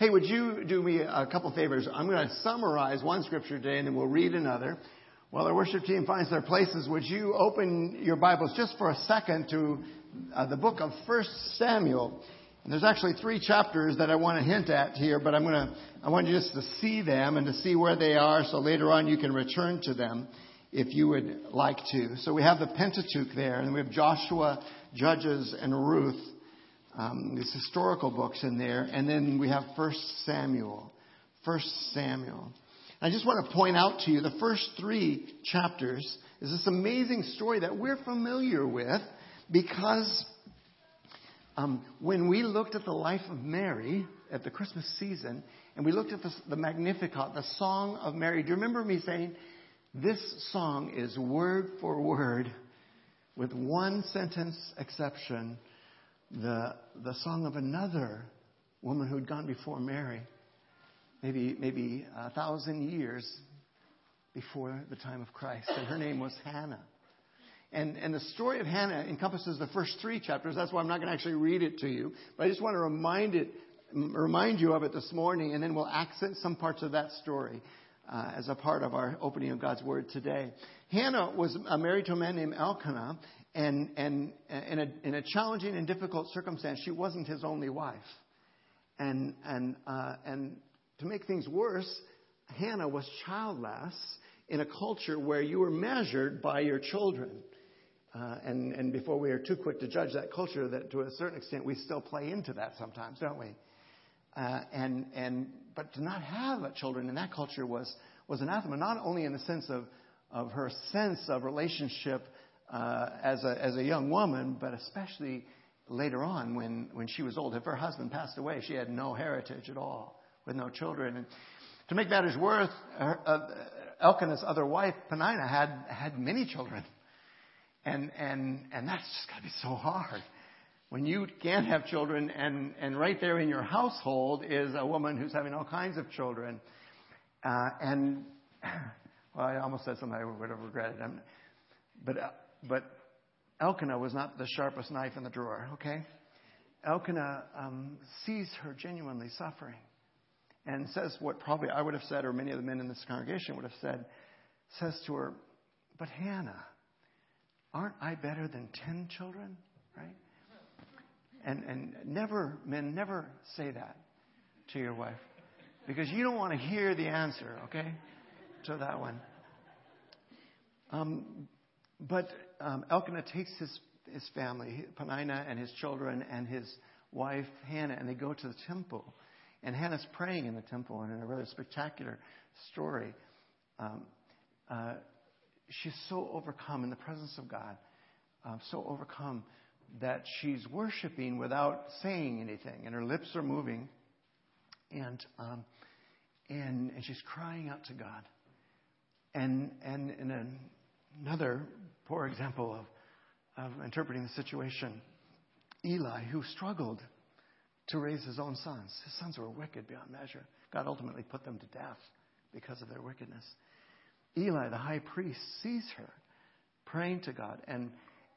Hey, would you do me a couple favors? I'm going to summarize one scripture today and then we'll read another. While our worship team finds their places, would you open your Bibles just for a second to uh, the book of First Samuel? And there's actually three chapters that I want to hint at here, but I'm going to, I want you just to see them and to see where they are so later on you can return to them if you would like to. So we have the Pentateuch there, and we have Joshua, Judges, and Ruth, um, these historical books in there, and then we have First Samuel. First Samuel. I just want to point out to you the first three chapters is this amazing story that we're familiar with because um, when we looked at the life of Mary at the Christmas season and we looked at the, the Magnificat, the Song of Mary, do you remember me saying this song is word for word with one sentence exception the, the song of another woman who'd gone before Mary? maybe, maybe a thousand years before the time of Christ. And her name was Hannah. And, and the story of Hannah encompasses the first three chapters. That's why I'm not going to actually read it to you. But I just want to remind, it, remind you of it this morning, and then we'll accent some parts of that story uh, as a part of our opening of God's Word today. Hannah was uh, married to a man named Elkanah, and, and in, a, in a challenging and difficult circumstance, she wasn't his only wife. And, and, uh, and to make things worse, Hannah was childless in a culture where you were measured by your children. Uh, and, and before we are too quick to judge that culture, that to a certain extent we still play into that sometimes, don't we? Uh, and, and, but to not have children in that culture was, was anathema, not only in the sense of, of her sense of relationship uh, as, a, as a young woman, but especially later on when, when she was old. If her husband passed away, she had no heritage at all with no children. And to make matters worse, uh, Elkanah's other wife, Peninnah, had, had many children. And, and, and that's just got to be so hard. When you can't have children, and, and right there in your household is a woman who's having all kinds of children. Uh, and, well, I almost said something I would have regretted. I'm, but, uh, but Elkanah was not the sharpest knife in the drawer, okay? Elkanah um, sees her genuinely suffering and says what probably I would have said, or many of the men in this congregation would have said, says to her, But Hannah, aren't I better than ten children? Right? And, and never, men, never say that to your wife because you don't want to hear the answer, okay, to that one. Um, but um, Elkanah takes his, his family, Peninnah and his children and his wife Hannah, and they go to the temple. And Hannah's praying in the temple, and in a rather spectacular story, um, uh, she's so overcome in the presence of God, uh, so overcome that she's worshiping without saying anything, and her lips are moving, and um, and and she's crying out to God. And and in an, another poor example of of interpreting the situation, Eli, who struggled to raise his own sons. His sons were wicked beyond measure. God ultimately put them to death because of their wickedness. Eli, the high priest, sees her praying to God and,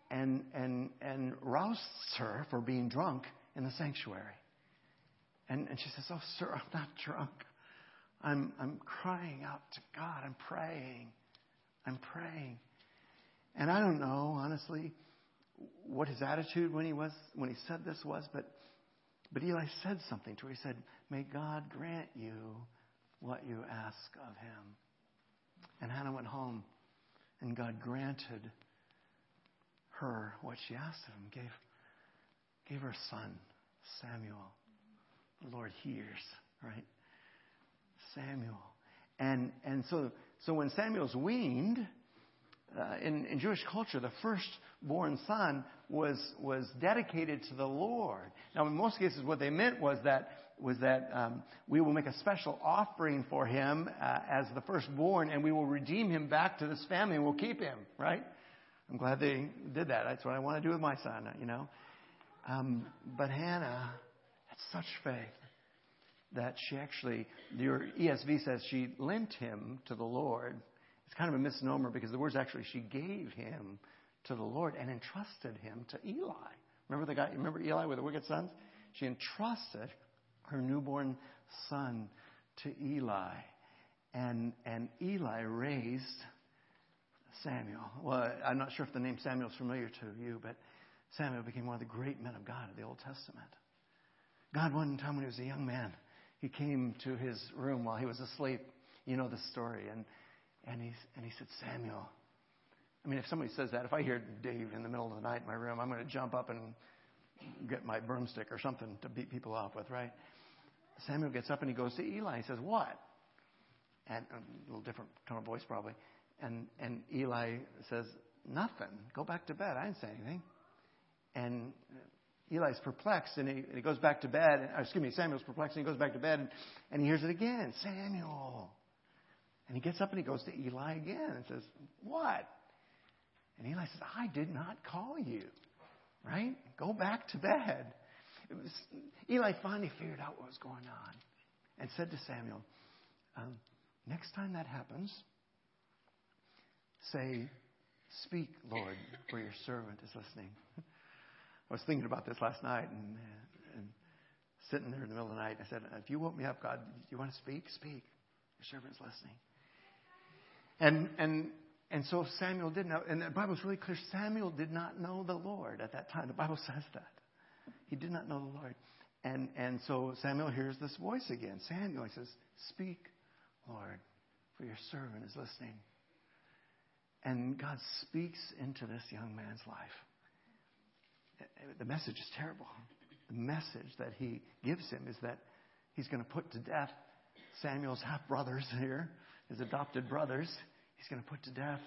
and, and, and rousts her for being drunk in the sanctuary. And, and she says, Oh, sir, I'm not drunk. I'm, I'm crying out to God. I'm praying. I'm praying. And I don't know, honestly, what his attitude when he was when he said this was, but but Eli said something to her. He said, May God grant you what you ask of him. And Hannah went home, and God granted her what she asked of him, gave, gave her son, Samuel. The Lord hears, right? Samuel. And, and so, so when Samuel's weaned, uh, in, in Jewish culture, the firstborn son was, was dedicated to the Lord. Now, in most cases, what they meant was that, was that um, we will make a special offering for him uh, as the firstborn, and we will redeem him back to this family, and we'll keep him, right? I'm glad they did that. That's what I want to do with my son, you know. Um, but Hannah had such faith that she actually, your ESV says she lent him to the Lord it's kind of a misnomer because the words actually, she gave him to the Lord and entrusted him to Eli. Remember the guy, remember Eli with the wicked sons? She entrusted her newborn son to Eli. And, and Eli raised Samuel. Well, I'm not sure if the name Samuel is familiar to you, but Samuel became one of the great men of God of the Old Testament. God, one time when he was a young man, he came to his room while he was asleep. You know the story. And, and, he, and he said, Samuel. I mean, if somebody says that, if I hear Dave in the middle of the night in my room, I'm going to jump up and get my broomstick or something to beat people off with, right? Samuel gets up and he goes to Eli. He says, What? And um, a little different tone of voice, probably. And, and Eli says, Nothing. Go back to bed. I didn't say anything. And Eli's perplexed and he, and he goes back to bed. And, excuse me, Samuel's perplexed and he goes back to bed and, and he hears it again Samuel. And he gets up and he goes to Eli again and says, What? And Eli says, I did not call you. Right? Go back to bed. Was, Eli finally figured out what was going on and said to Samuel, um, Next time that happens, say, Speak, Lord, for your servant is listening. I was thinking about this last night and, and sitting there in the middle of the night. I said, If you woke me up, God, do you want to speak? Speak. Your servant's listening. And, and, and so Samuel did not, and the Bible's really clear Samuel did not know the Lord at that time. The Bible says that. He did not know the Lord. And, and so Samuel hears this voice again. Samuel, he says, Speak, Lord, for your servant is listening. And God speaks into this young man's life. The message is terrible. The message that he gives him is that he's going to put to death Samuel's half brothers here, his adopted brothers. He's going to put to death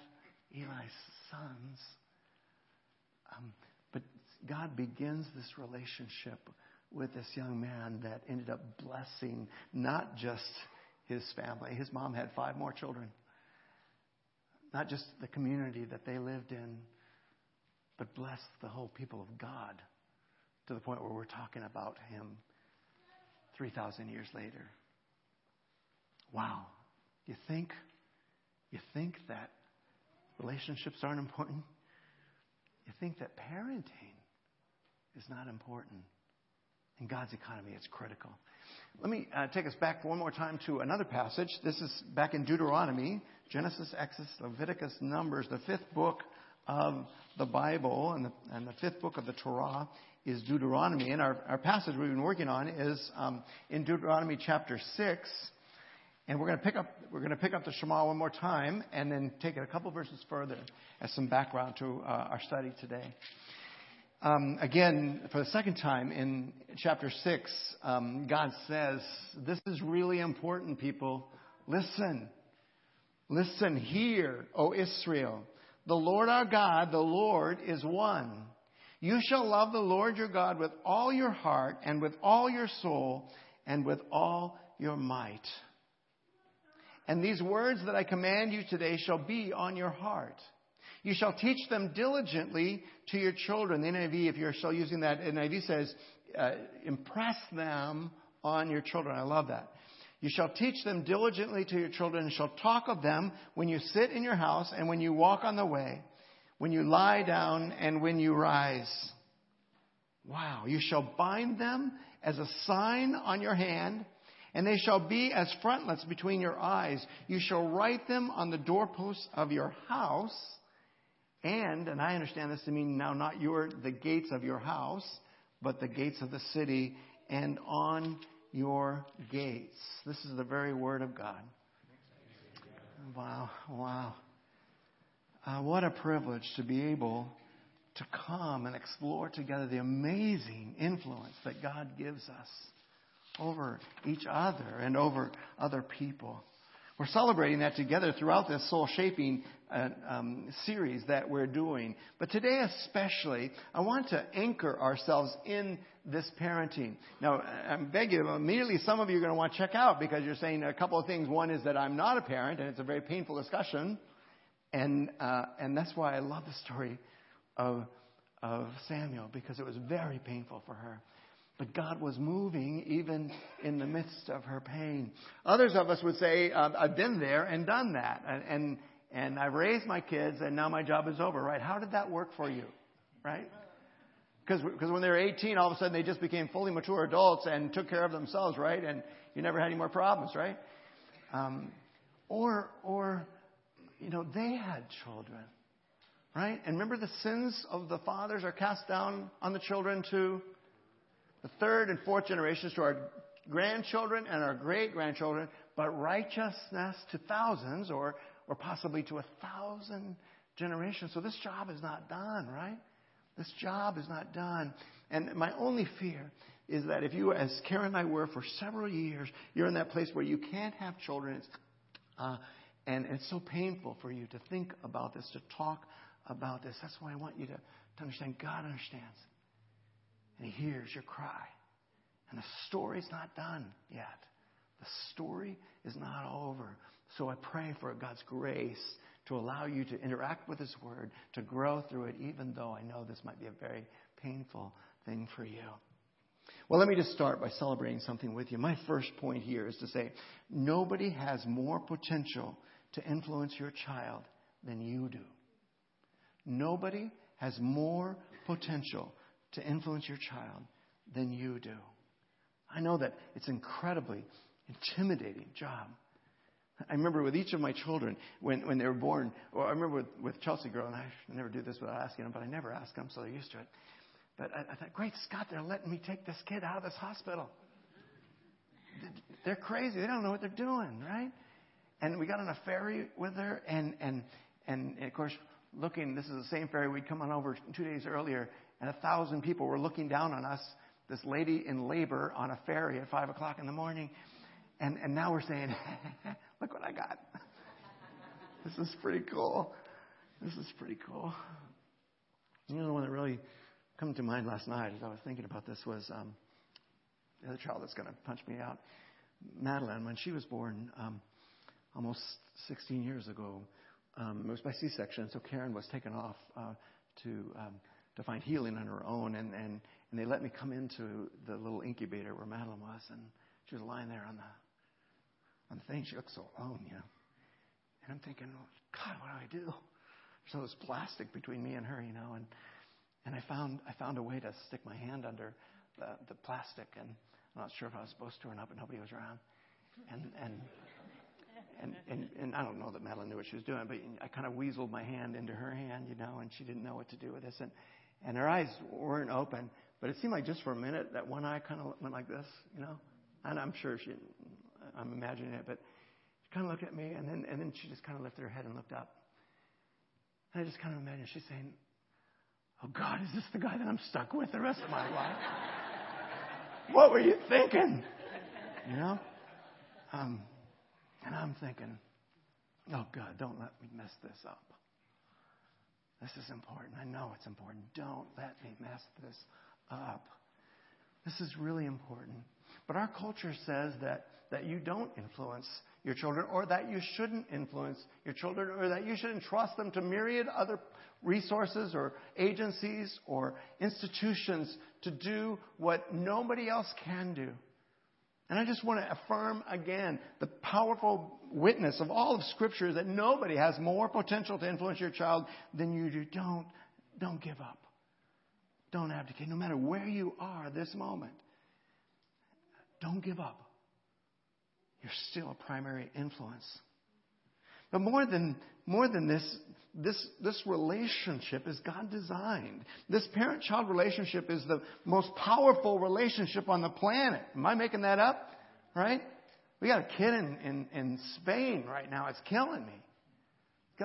Eli's sons. Um, but God begins this relationship with this young man that ended up blessing not just his family. His mom had five more children. Not just the community that they lived in, but blessed the whole people of God to the point where we're talking about him 3,000 years later. Wow. You think, you think that relationships aren't important? You think that parenting is not important? In God's economy, it's critical. Let me uh, take us back one more time to another passage. This is back in Deuteronomy, Genesis, Exodus, Leviticus, Numbers, the fifth book of the Bible and the, and the fifth book of the Torah is Deuteronomy. And our, our passage we've been working on is um, in Deuteronomy chapter 6. And we're going to pick up we're going to pick up the Shema one more time and then take it a couple verses further as some background to uh, our study today. Um, again, for the second time in chapter 6, um, God says, This is really important, people. Listen. Listen, hear, O Israel. The Lord our God, the Lord is one. You shall love the Lord your God with all your heart and with all your soul and with all your might. And these words that I command you today shall be on your heart. You shall teach them diligently to your children. The NIV, if you're still using that, NIV says, uh, impress them on your children. I love that. You shall teach them diligently to your children and shall talk of them when you sit in your house and when you walk on the way, when you lie down and when you rise. Wow. You shall bind them as a sign on your hand and they shall be as frontlets between your eyes. You shall write them on the doorposts of your house and, and I understand this to mean now not your, the gates of your house, but the gates of the city and on your gates. This is the very word of God. Wow, wow. Uh, what a privilege to be able to come and explore together the amazing influence that God gives us over each other and over other people. We're celebrating that together throughout this soul shaping uh, um, series that we're doing. But today, especially, I want to anchor ourselves in this parenting. Now, I beg you, immediately some of you are going to want to check out because you're saying a couple of things. One is that I'm not a parent, and it's a very painful discussion. And, uh, and that's why I love the story of, of Samuel because it was very painful for her. But God was moving even in the midst of her pain. Others of us would say, uh, I've been there and done that. And, and, and I've raised my kids and now my job is over, right? How did that work for you? Right? Because when they were 18, all of a sudden they just became fully mature adults and took care of themselves, right? And you never had any more problems, right? Um, or, or, you know, they had children, right? And remember the sins of the fathers are cast down on the children to the third and fourth generations, to our grandchildren and our great grandchildren, but righteousness to thousands or, or possibly to a thousand generations. So this job is not done, right? This job is not done. And my only fear is that if you, as Karen and I were for several years, you're in that place where you can't have children, it's, uh, and it's so painful for you to think about this, to talk about this. That's why I want you to, to understand God understands. And He hears your cry. And the story's not done yet. The story is not over. So I pray for God's grace to allow you to interact with His Word, to grow through it, even though I know this might be a very painful thing for you. Well, let me just start by celebrating something with you. My first point here is to say nobody has more potential to influence your child than you do. Nobody has more potential to influence your child than you do. I know that it's incredibly intimidating job. I remember with each of my children when, when they were born, or I remember with, with Chelsea girl, and I never do this without asking them, but I never ask them, so they're used to it. But I, I thought, great Scott, they're letting me take this kid out of this hospital. They're crazy. They don't know what they're doing, right? And we got on a ferry with her, and and, and of course, looking. This is the same ferry we'd come on over two days earlier, and a thousand people were looking down on us. This lady in labor on a ferry at five o'clock in the morning, and and now we're saying, look what I got. this is pretty cool. This is pretty cool. You know the one that really come to mind last night as I was thinking about this was um, the other child that's going to punch me out, Madeline. When she was born um, almost 16 years ago, um, it was by C-section, so Karen was taken off uh, to um, to find healing on her own, and, and and they let me come into the little incubator where Madeline was, and she was lying there on the on the thing. She looked so alone, you know. And I'm thinking, oh, God, what do I do? There's so there's plastic between me and her, you know, and and I found, I found a way to stick my hand under the, the plastic, and I'm not sure if I was supposed to or not, but nobody was around. And, and, and, and, and I don't know that Madeline knew what she was doing, but I kind of weaseled my hand into her hand, you know, and she didn't know what to do with this. And, and her eyes weren't open, but it seemed like just for a minute that one eye kind of went like this, you know. And I'm sure she, I'm imagining it, but she kind of looked at me, and then, and then she just kind of lifted her head and looked up. And I just kind of imagined she's saying, Oh, God, is this the guy that I'm stuck with the rest of my life? what were you thinking? You know? Um, and I'm thinking, oh, God, don't let me mess this up. This is important. I know it's important. Don't let me mess this up. This is really important. But our culture says that, that you don't influence your children, or that you shouldn't influence your children, or that you should entrust them to myriad other resources or agencies or institutions to do what nobody else can do. And I just want to affirm again the powerful witness of all of Scripture that nobody has more potential to influence your child than you do. Don't, don't give up. Don't abdicate. No matter where you are this moment, don't give up. You're still a primary influence. But more than, more than this, this, this relationship is God designed. This parent child relationship is the most powerful relationship on the planet. Am I making that up? Right? We got a kid in, in, in Spain right now. It's killing me.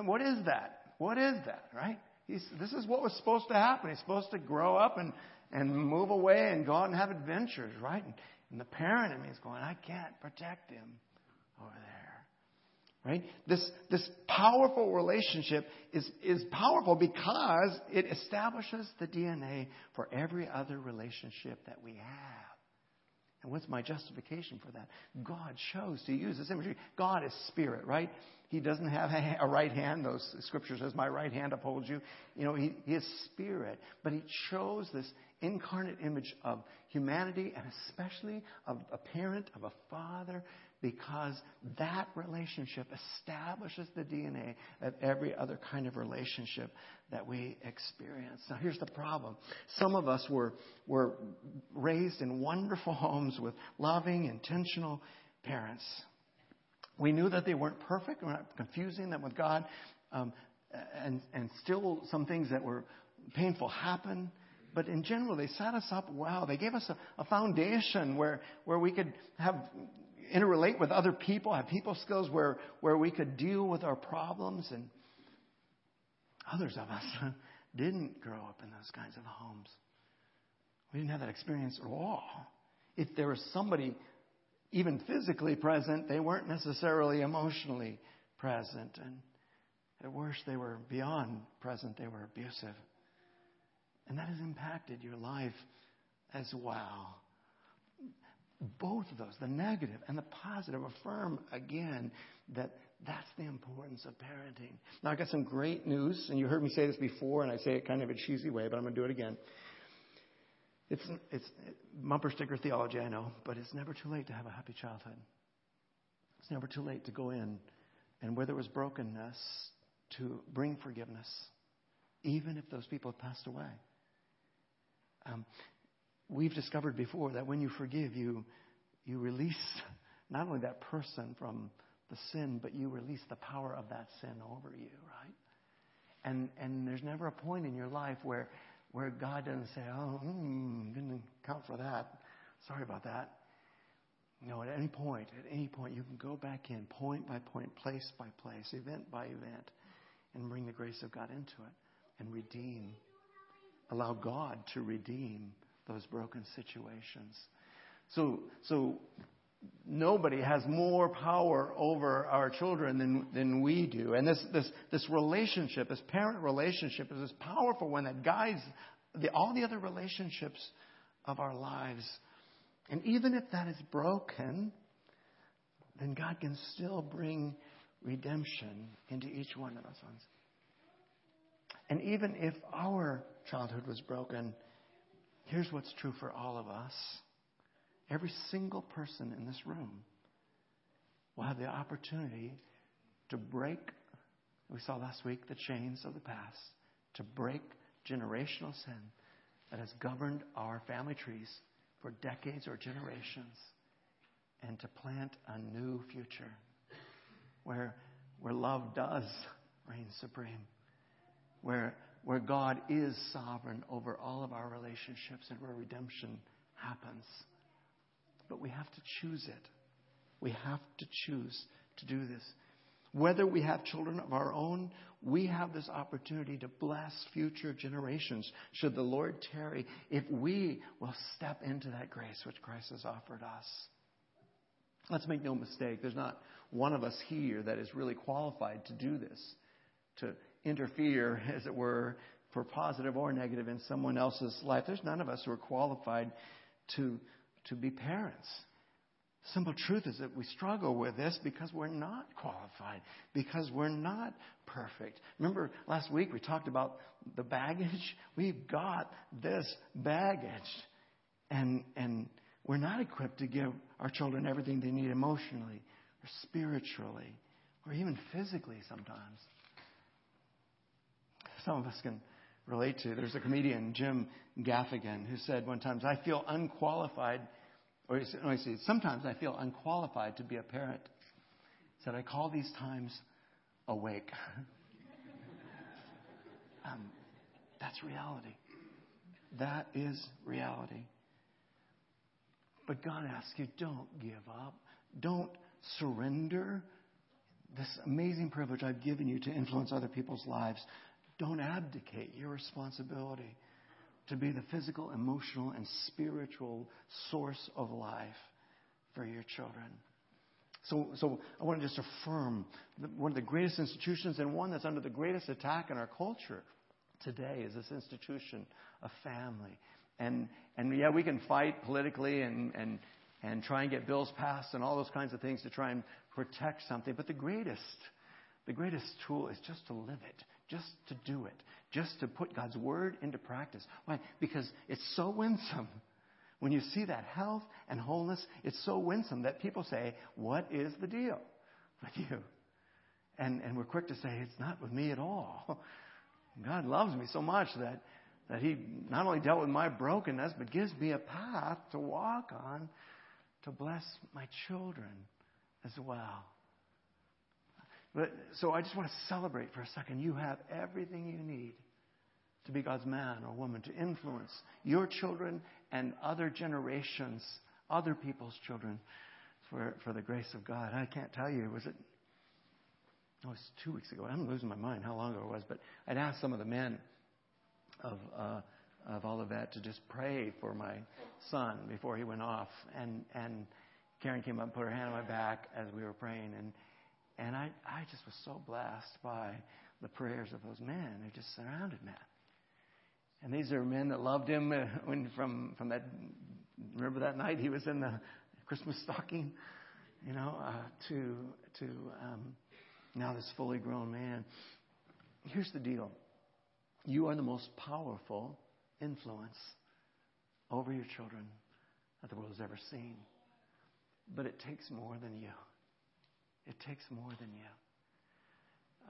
What is that? What is that? Right? He's, this is what was supposed to happen. He's supposed to grow up and, and move away and go out and have adventures, right? And, and the parent in me is going, I can't protect him over there. Right? This, this powerful relationship is, is powerful because it establishes the DNA for every other relationship that we have. And what's my justification for that? God chose to use this imagery. God is spirit, right? He doesn't have a, right hand. Those scripture says, "My right hand upholds you." You know, he, he is spirit, but he chose this incarnate image of humanity and especially of a parent, of a father, because that relationship establishes the DNA of every other kind of relationship that we experience. Now, here's the problem. Some of us were, were raised in wonderful homes with loving, intentional parents. We knew that they weren't perfect. We're not confusing them with God. Um, and, and still, some things that were painful happen. But in general, they set us up well. They gave us a, a foundation where, where we could have interrelate with other people, have people skills where, where we could deal with our problems. And others of us didn't grow up in those kinds of homes. We didn't have that experience at all. If there was somebody even physically present, they weren't necessarily emotionally present. And at worst, they were beyond present, they were abusive. And that has impacted your life as well both of those, the negative and the positive, affirm again that that's the importance of parenting. Now, I got some great news, and you heard me say this before, and I say it kind of a cheesy way, but I'm going to do it again. It's, it's bumper sticker theology, I know, but it's never too late to have a happy childhood. It's never too late to go in, and where there was brokenness, to bring forgiveness, even if those people have passed away. Um, we've discovered before that when you forgive, you, you release not only that person from the sin, but you release the power of that sin over you, right? And, and there's never a point in your life where, where God doesn't say, oh, mm, didn't count for that. Sorry about that. No, at any point, at any point, you can go back in point by point, place by place, event by event, and bring the grace of God into it and redeem. Allow God to redeem those broken situations. So, so nobody has more power over our children than, than we do. And this, this, this relationship, this parent relationship, is this powerful one that guides the, all the other relationships of our lives. And even if that is broken, then God can still bring redemption into each one of us. And even if our childhood was broken, Here's what's true for all of us. Every single person in this room will have the opportunity to break, we saw last week, the chains of the past, to break generational sin that has governed our family trees for decades or generations, and to plant a new future where, where love does reign supreme, where where God is sovereign over all of our relationships and where redemption happens. But we have to choose it. We have to choose to do this. Whether we have children of our own, we have this opportunity to bless future generations should the Lord tarry if we will step into that grace which Christ has offered us. Let's make no mistake, there's not one of us here that is really qualified to do this, to interfere, as it were, for positive or negative in someone else's life. There's none of us who are qualified to, to be parents. Simple truth is that we struggle with this because we're not qualified, because we're not perfect. Remember last week we talked about the baggage? We've got this baggage. And, and we're not equipped to give our children everything they need emotionally or spiritually or even physically sometimes some of us can relate to. There's a comedian, Jim Gaffigan, who said one time, I feel unqualified, or he said, no, he said, sometimes I feel unqualified to be a parent. He said, I call these times awake. um, that's reality. That is reality. But God asks you, don't give up. Don't surrender this amazing privilege I've given you to influence other people's lives. Don't abdicate your responsibility to be the physical, emotional, and spiritual source of life for your children. So, so I want to just affirm one of the greatest institutions and one that's under the greatest attack in our culture today is this institution of family. And, and yeah, we can fight politically and, and, and try and get bills passed and all those kinds of things to try and protect something. But the greatest, the greatest tool is just to live it just to do it, just to put God's word into practice. Why? Because it's so winsome. When you see that health and wholeness, it's so winsome that people say, What is the deal with you? And, and we're quick to say, It's not with me at all. God loves me so much that, that He not only dealt with my brokenness, but gives me a path to walk on to bless my children as well. But, so I just want to celebrate for a second. You have everything you need to be God's man or woman, to influence your children and other generations, other people's children, for, for the grace of God. I can't tell you, was it? Oh, it was two weeks ago. I'm losing my mind how long ago it was, but I'd asked some of the men of uh, of Olivet to just pray for my son before he went off, and and Karen came up and put her hand on my back as we were praying, and and I, I just was so blessed by the prayers of those men who just surrounded me. And these are men that loved him uh, when from, from that, remember that night he was in the Christmas stocking, you know, uh, to, to um, now this fully grown man. Here's the deal you are the most powerful influence over your children that the world has ever seen. But it takes more than you. It takes more than you.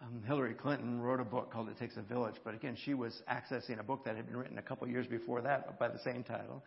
Um, Hillary Clinton wrote a book called It Takes a Village, but again, she was accessing a book that had been written a couple years before that by the same title.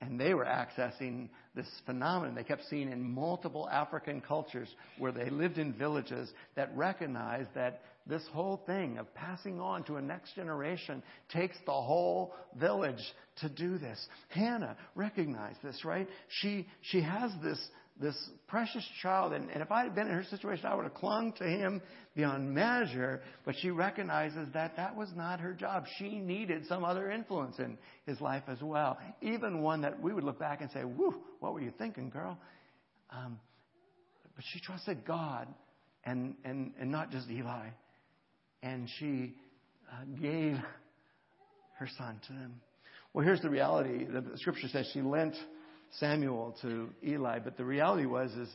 And they were accessing this phenomenon they kept seeing in multiple African cultures where they lived in villages that recognized that this whole thing of passing on to a next generation takes the whole village to do this. Hannah recognized this, right? She, she has this, this precious child. And, and if I had been in her situation, I would have clung to him beyond measure. But she recognizes that that was not her job. She needed some other influence in his life as well. Even one that we would look back and say, Whew, what were you thinking, girl? Um, but she trusted God and, and, and not just Eli. And she uh, gave her son to them. Well, here's the reality. The scripture says she lent Samuel to Eli, but the reality was is,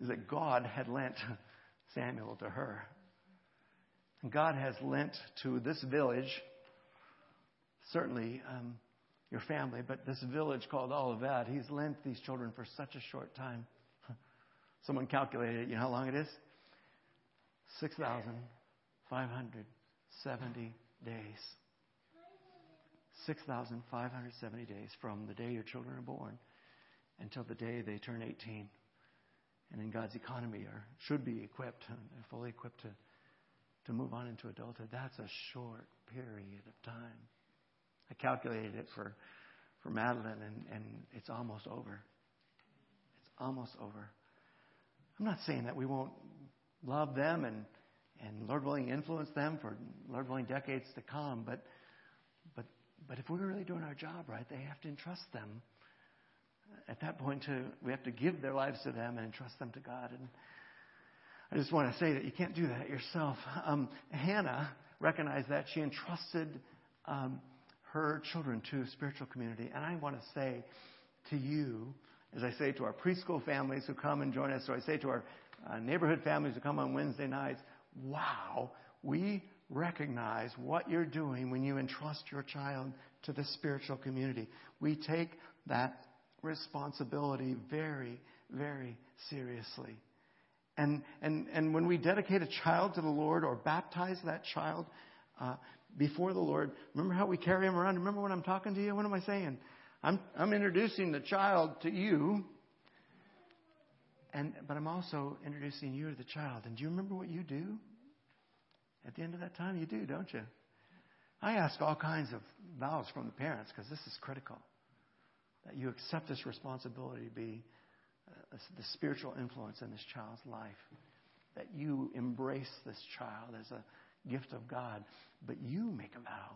is that God had lent Samuel to her. God has lent to this village, certainly um, your family, but this village called Olivet, He's lent these children for such a short time. Someone calculated it. You know how long it is? 6,570 days. 6,570 days from the day your children are born until the day they turn 18 and in God's economy are, should be equipped and fully equipped to, to move on into adulthood. That's a short period of time. I calculated it for, for Madeline, and, and it's almost over. It's almost over. I'm not saying that we won't love them and, and Lord willing, influence them for Lord willing decades to come, but, but, but if we're really doing our job right, they have to entrust them at that point, we have to give their lives to them and entrust them to God. And I just want to say that you can't do that yourself. Um, Hannah recognized that she entrusted um, her children to a spiritual community. And I want to say to you, as I say to our preschool families who come and join us, or I say to our uh, neighborhood families who come on Wednesday nights, wow, we recognize what you're doing when you entrust your child to the spiritual community. We take that responsibility very, very seriously. And, and, and when we dedicate a child to the Lord or baptize that child uh, before the Lord, remember how we carry him around? Remember when I'm talking to you? What am I saying? I'm, I'm introducing the child to you, and, but I'm also introducing you to the child. And do you remember what you do? At the end of that time, you do, don't you? I ask all kinds of vows from the parents because this is critical that you accept this responsibility to be uh, the spiritual influence in this child's life, that you embrace this child as a gift of God, but you make a vow,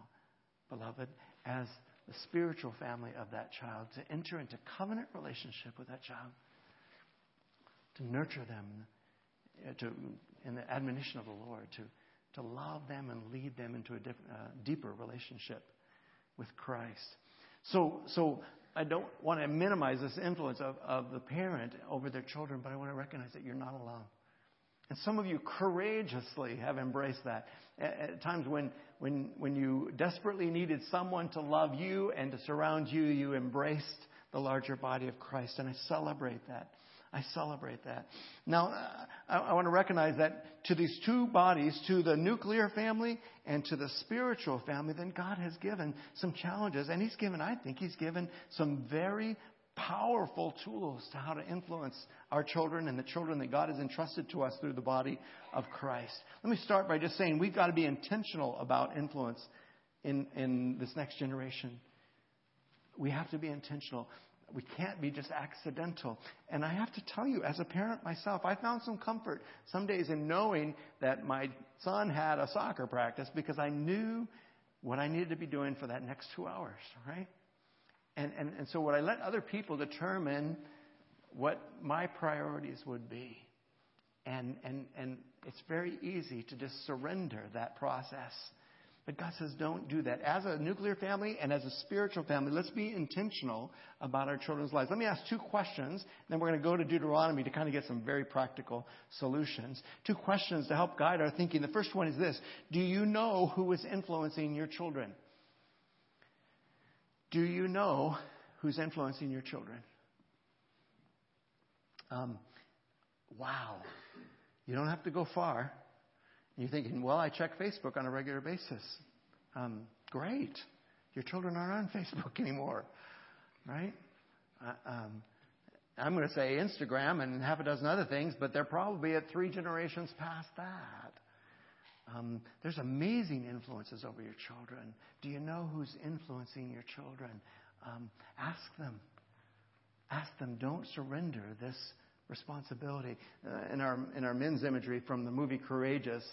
beloved, as the spiritual family of that child, to enter into covenant relationship with that child, to nurture them, uh, to in the admonition of the Lord, to to love them and lead them into a diff, uh, deeper relationship with Christ. So, so I don't want to minimize this influence of, of the parent over their children, but I want to recognize that you're not alone. And some of you courageously have embraced that. At at times when, when, when you desperately needed someone to love you and to surround you, you embraced the larger body of Christ. And I celebrate that. I celebrate that. Now, I, I want to recognize that to these two bodies, to the nuclear family and to the spiritual family, then God has given some challenges. And He's given, I think, He's given some very powerful tools to how to influence our children and the children that God has entrusted to us through the body of Christ. Let me start by just saying we've got to be intentional about influence in, in this next generation. We have to be intentional. We can't be just accidental. And I have to tell you, as a parent myself, I found some comfort some days in knowing that my son had a soccer practice because I knew what I needed to be doing for that next two hours, right? And, and, and so would I let other people determine what my priorities would be? And, and, and it's very easy to just surrender that process. But God says, don't do that. As a nuclear family and as a spiritual family, let's be intentional about our children's lives. Let me ask two questions, then we're going to go to Deuteronomy to kind of get some very practical solutions. Two questions to help guide our thinking. The first one is this Do you know who is influencing your children? Do you know who's influencing your children? Um, wow. You don't have to go far. You're thinking, well, I check Facebook on a regular basis. Um, great. Your children aren't on Facebook anymore, right? Uh, um, I'm going to say Instagram and half a dozen other things, but they're probably at three generations past that. Um, there's amazing influences over your children. Do you know who's influencing your children? Um, ask them. Ask them. Don't surrender this responsibility. Uh, in our in our men's imagery from the movie Courageous,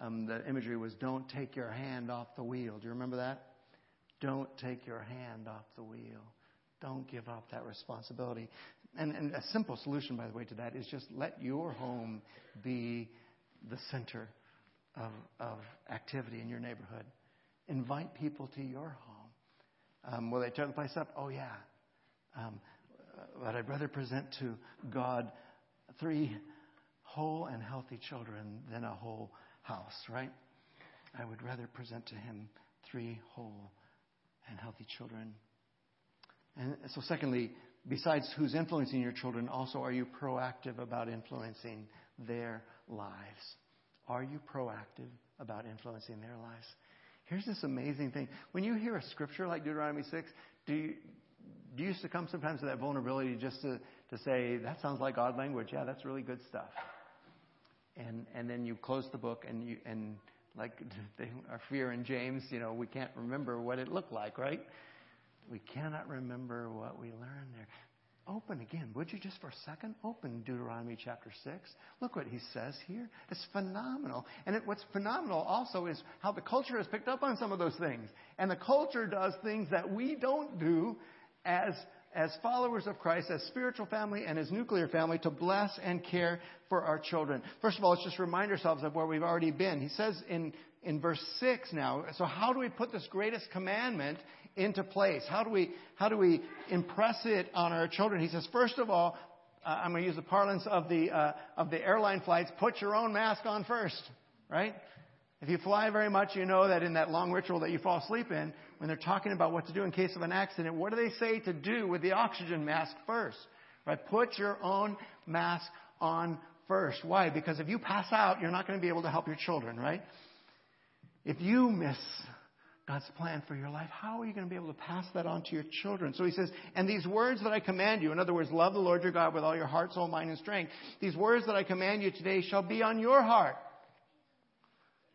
um, the imagery was "Don't take your hand off the wheel." Do you remember that? Don't take your hand off the wheel. Don't give up that responsibility. And, and a simple solution, by the way, to that is just let your home be the center of, of activity in your neighborhood. Invite people to your home. Um, will they tear the place up? Oh, yeah. Um, but I'd rather present to God three whole and healthy children than a whole house, right? I would rather present to Him three whole and healthy children. And so, secondly, besides who's influencing your children, also are you proactive about influencing their lives? Are you proactive about influencing their lives? Here's this amazing thing. When you hear a scripture like Deuteronomy 6, do you, do you succumb sometimes to that vulnerability just to, to say, that sounds like odd language? Yeah, that's really good stuff. And, and then you close the book and you, and like our fear in James, you know, we can't remember what it looked like, right? We cannot remember what we learned there. Open again, would you just for a second? Open Deuteronomy chapter 6. Look what he says here. It's phenomenal. And it, what's phenomenal also is how the culture has picked up on some of those things. And the culture does things that we don't do as, as followers of Christ, as spiritual family and as nuclear family to bless and care for our children. First of all, let's just remind ourselves of where we've already been. He says in, in verse 6 now, so how do we put this greatest commandment into place? How do we, how do we impress it on our children? He says, first of all, uh, I'm going to use the parlance of the, uh, of the airline flights, put your own mask on first, right? If you fly very much, you know that in that long ritual that you fall asleep in, when they're talking about what to do in case of an accident, what do they say to do with the oxygen mask first? Right? Put your own mask on first. Why? Because if you pass out, you're not going to be able to help your children, right? If you miss God's plan for your life, how are you going to be able to pass that on to your children? So he says, and these words that I command you, in other words, love the Lord your God with all your heart, soul, mind, and strength, these words that I command you today shall be on your heart.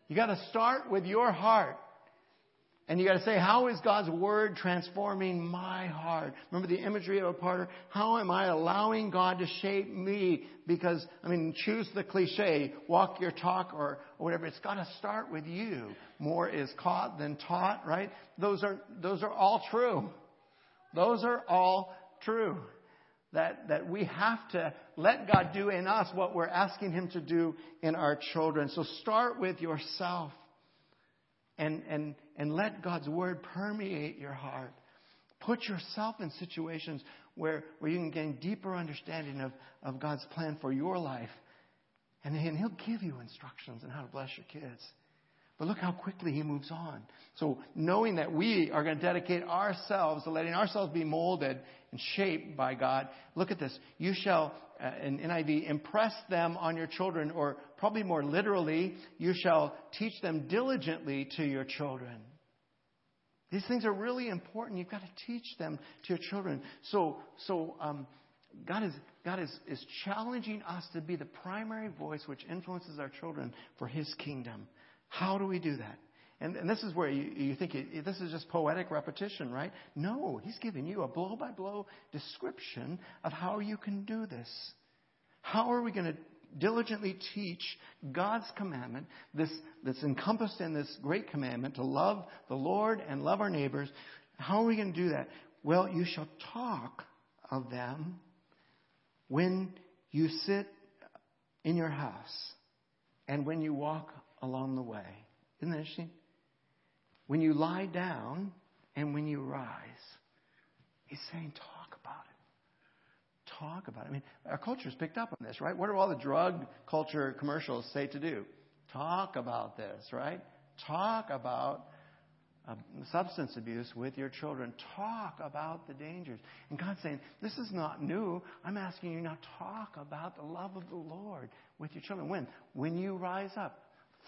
You got to start with your heart. And you got to say, how is God's word transforming my heart? Remember the imagery of a potter? How am I allowing God to shape me? Because, I mean, choose the cliche, walk your talk or, or whatever. It's got to start with you. More is caught than taught, right? Those are, those are all true. Those are all true. That, that we have to let God do in us what we're asking Him to do in our children. So start with yourself and, and, and let God's word permeate your heart. Put yourself in situations where, where you can gain deeper understanding of, of God's plan for your life. And then he'll give you instructions on how to bless your kids. But look how quickly he moves on. So knowing that we are going to dedicate ourselves to letting ourselves be molded and shaped by God, look at this. You shall, uh, in NIV, impress them on your children, or probably more literally, you shall teach them diligently to your children. These things are really important. You've got to teach them to your children. So, so um, God is God is, is challenging us to be the primary voice which influences our children for His kingdom. How do we do that? And, and this is where you, you think it, this is just poetic repetition, right? No, He's giving you a blow by blow description of how you can do this. How are we going to diligently teach God's commandment, this, that's encompassed in this great commandment to love the Lord and love our neighbors? How are we going to do that? Well, you shall talk of them when you sit in your house and when you walk along the way. Isn't that interesting? When you lie down and when you rise. He's saying, talk about it. Talk about it. I mean, our culture's picked up on this, right? What do all the drug culture commercials say to do? Talk about this, right? Talk about uh, substance abuse with your children. Talk about the dangers. And God's saying, This is not new. I'm asking you now, talk about the love of the Lord with your children. When? When you rise up.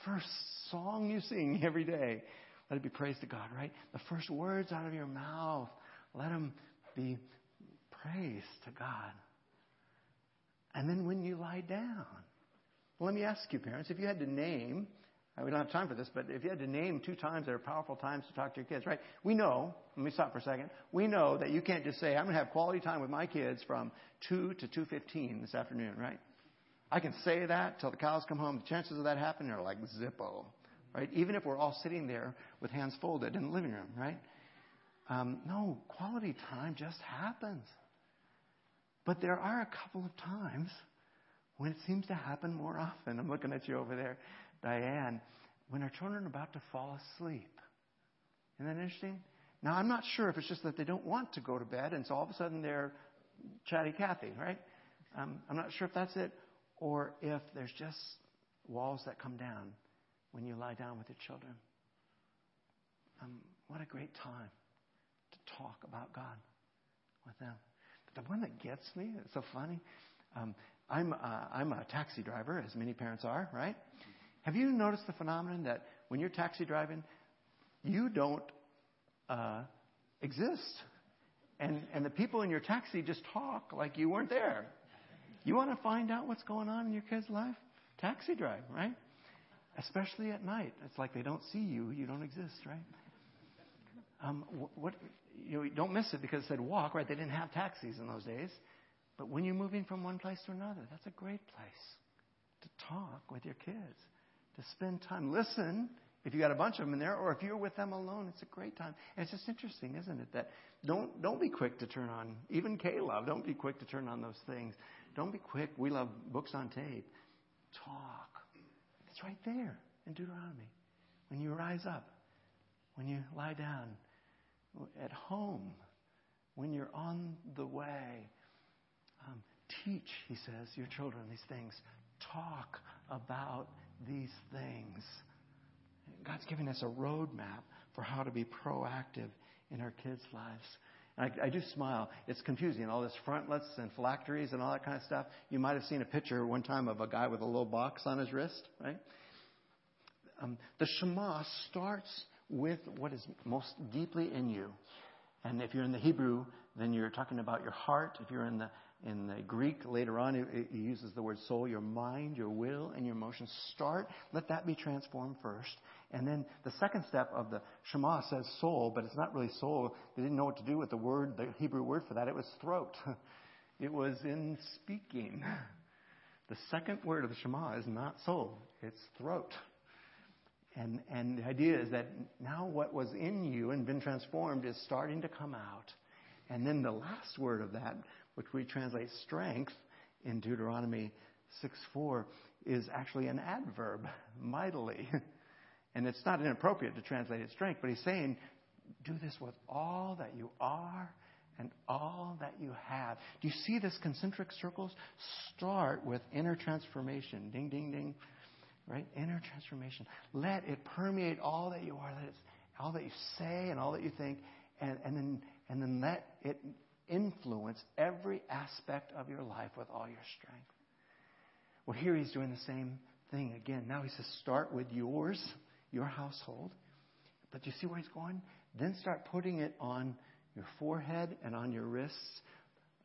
First song you sing every day. Let it be praise to God, right? The first words out of your mouth, let them be praise to God. And then when you lie down, let me ask you, parents, if you had to name uh, we don't have time for this, but if you had to name two times that are powerful times to talk to your kids, right? We know, let me stop for a second. We know that you can't just say, I'm going to have quality time with my kids from 2 to 2.15 this afternoon, right? I can say that till the cows come home. The chances of that happening are like zippo, right? Even if we're all sitting there with hands folded in the living room, right? Um, no, quality time just happens. But there are a couple of times when it seems to happen more often. I'm looking at you over there. Diane, when our children are about to fall asleep. Isn't that interesting? Now, I'm not sure if it's just that they don't want to go to bed, and so all of a sudden they're chatty Cathy, right? Um, I'm not sure if that's it, or if there's just walls that come down when you lie down with your children. Um, what a great time to talk about God with them. But the one that gets me, it's so funny. Um, I'm, uh, I'm a taxi driver, as many parents are, right? Have you noticed the phenomenon that when you're taxi driving, you don't uh, exist? And, and the people in your taxi just talk like you weren't there. You want to find out what's going on in your kid's life? Taxi drive, right? Especially at night. It's like they don't see you, you don't exist, right? Um, what, you know, don't miss it because it said walk, right? They didn't have taxis in those days. But when you're moving from one place to another, that's a great place to talk with your kids to spend time. Listen if you got a bunch of them in there, or if you're with them alone, it's a great time. And it's just interesting, isn't it? That don't don't be quick to turn on even love. Don't be quick to turn on those things. Don't be quick. We love books on tape. Talk. It's right there in Deuteronomy. When you rise up, when you lie down, at home, when you're on the way. Um, teach, he says, your children these things. Talk about these things. God's giving us a roadmap for how to be proactive in our kids' lives. I, I, do smile. It's confusing. All this frontlets and phylacteries and all that kind of stuff. You might have seen a picture one time of a guy with a little box on his wrist, right? Um, the Shema starts with what is most deeply in you. And if you're in the Hebrew, then you're talking about your heart. If you're in the in the Greek, later on, it, uses the word soul, your mind, your will, and your emotions. Start, let that be transformed first. And then the second step of the Shema says soul, but it's not really soul. They didn't know what to do with the word, the Hebrew word for that. It was throat. It was in speaking. The second word of the Shema is not soul, it's throat. And, and the idea is that now what was in you and been transformed is starting to come out. And then the last word of that which we translate strength in Deuteronomy 6:4, is actually an adverb, mightily. and it's not inappropriate to translate it strength, but he's saying, do this with all that you are and all that you have. Do you see this concentric circles? Start with inner transformation. Ding, ding, ding. Right? Inner transformation. Let it permeate all that you are, let it, all that you say and all that you think, and, and, then, and then let it influence every aspect of your life with all your strength. Well, here he's doing the same thing again. Now he says, start with yours, your household. But you see where he's going? Then start putting it on your forehead and on your wrists.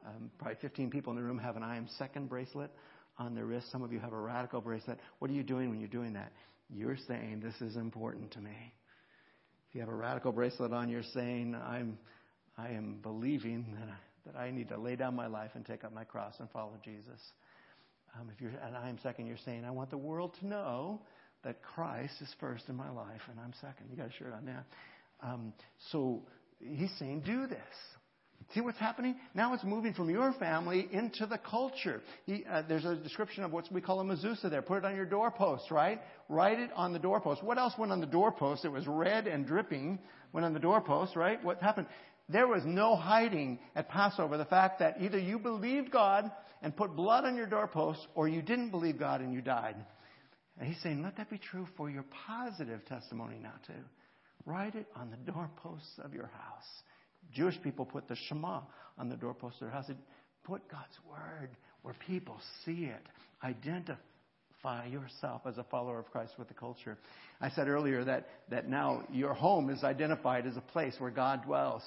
Um, probably 15 people in the room have an I am second bracelet on their wrist. Some of you have a radical bracelet. What are you doing when you're doing that? You're saying, This is important to me. If you have a radical bracelet on, you're saying, I'm, I am believing that I, that I need to lay down my life and take up my cross and follow Jesus. Um, if you're and I am second, you're saying, I want the world to know that Christ is first in my life and I'm second. You got a shirt on there. Um, so he's saying, do this. See what's happening? Now it's moving from your family into the culture. He, uh, there's a description of what we call a mezuzah there. Put it on your doorpost, right? Write it on the doorpost. What else went on the doorpost? It was red and dripping. Went on the doorpost, right? What happened? There was no hiding at Passover the fact that either you believed God and put blood on your doorpost or you didn't believe God and you died. And he's saying, let that be true for your positive testimony now, too. Write it on the doorposts of your house. Jewish people put the Shema on the doorposts of their house. Put God's word where people see it. Identify yourself as a follower of Christ with the culture. I said earlier that, that now your home is identified as a place where God dwells.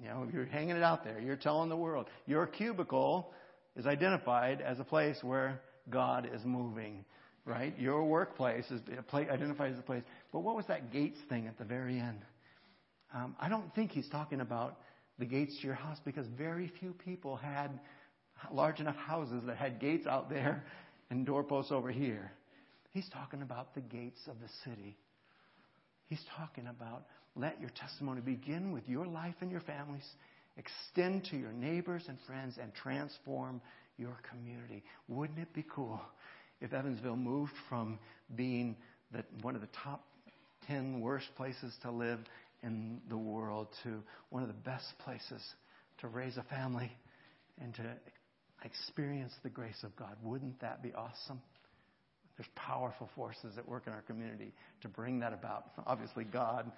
You know, you're hanging it out there. You're telling the world. Your cubicle is identified as a place where God is moving, right? Your workplace is identified as a place. But what was that gates thing at the very end? Um, I don't think he's talking about the gates to your house because very few people had large enough houses that had gates out there and doorposts over here. He's talking about the gates of the city. He's talking about let your testimony begin with your life and your families, extend to your neighbors and friends, and transform your community. Wouldn't it be cool if Evansville moved from being the, one of the top 10 worst places to live in the world to one of the best places to raise a family and to experience the grace of God? Wouldn't that be awesome? There's powerful forces at work in our community to bring that about. Obviously, God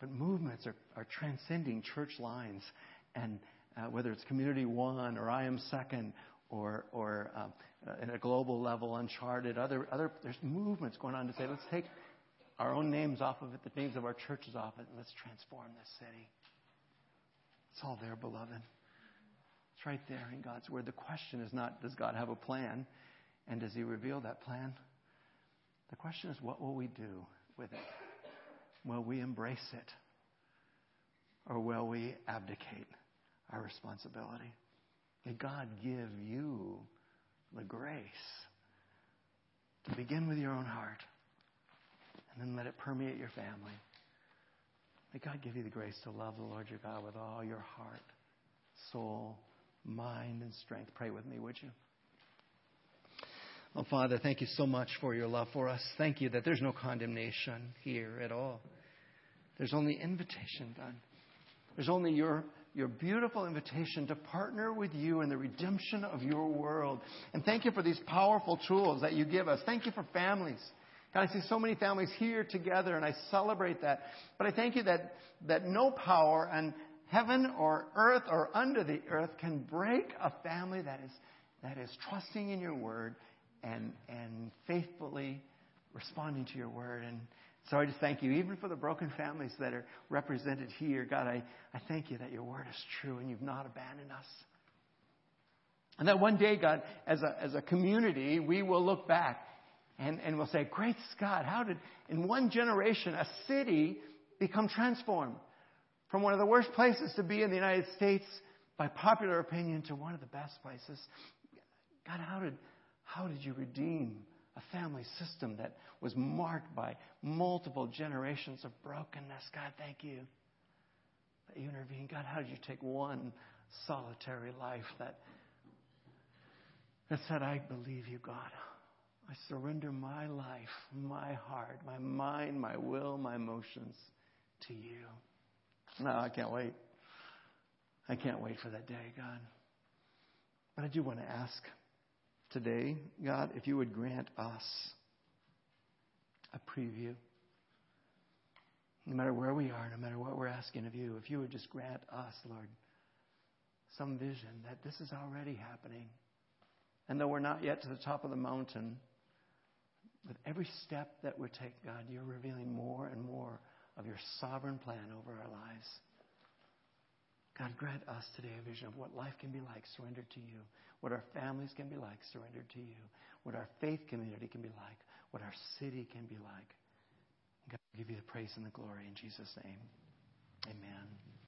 but movements are, are transcending church lines. And uh, whether it's Community One or I Am Second or, or uh, at a global level, Uncharted, other, other, there's movements going on to say, let's take our own names off of it, the names of our churches off it, and let's transform this city. It's all there, beloved. It's right there in God's Word. The question is not, does God have a plan? And does He reveal that plan? The question is, what will we do with it? Will we embrace it? Or will we abdicate our responsibility? May God give you the grace to begin with your own heart and then let it permeate your family. May God give you the grace to love the Lord your God with all your heart, soul, mind, and strength. Pray with me, would you? Oh, Father, thank you so much for your love for us. Thank you that there's no condemnation here at all. There's only invitation done. There's only your, your beautiful invitation to partner with you in the redemption of your world. And thank you for these powerful tools that you give us. Thank you for families. God, I see so many families here together, and I celebrate that. But I thank you that, that no power in heaven or earth or under the earth can break a family that is, that is trusting in your word and, and faithfully responding to your word. And so I just thank you, even for the broken families that are represented here. God, I, I thank you that your word is true and you've not abandoned us. And that one day, God, as a, as a community, we will look back and, and we'll say, Great Scott, how did, in one generation, a city become transformed from one of the worst places to be in the United States by popular opinion to one of the best places? God, how did, how did you redeem a family system that was marked by multiple generations of brokenness? God, thank you that you intervened. God, how did you take one solitary life that, that said, I believe you, God. I surrender my life, my heart, my mind, my will, my emotions to you. No, I can't wait. I can't wait for that day, God. But I do want to ask today, God, if you would grant us a preview. No matter where we are, no matter what we're asking of you, if you would just grant us, Lord, some vision that this is already happening. And though we're not yet to the top of the mountain, with every step that we take, God, you're revealing more and more of your sovereign plan over our lives. God, grant us today a vision of what life can be like surrendered to you, what our families can be like surrendered to you, what our faith community can be like, what our city can be like. God, give you the praise and the glory in Jesus' name. Amen.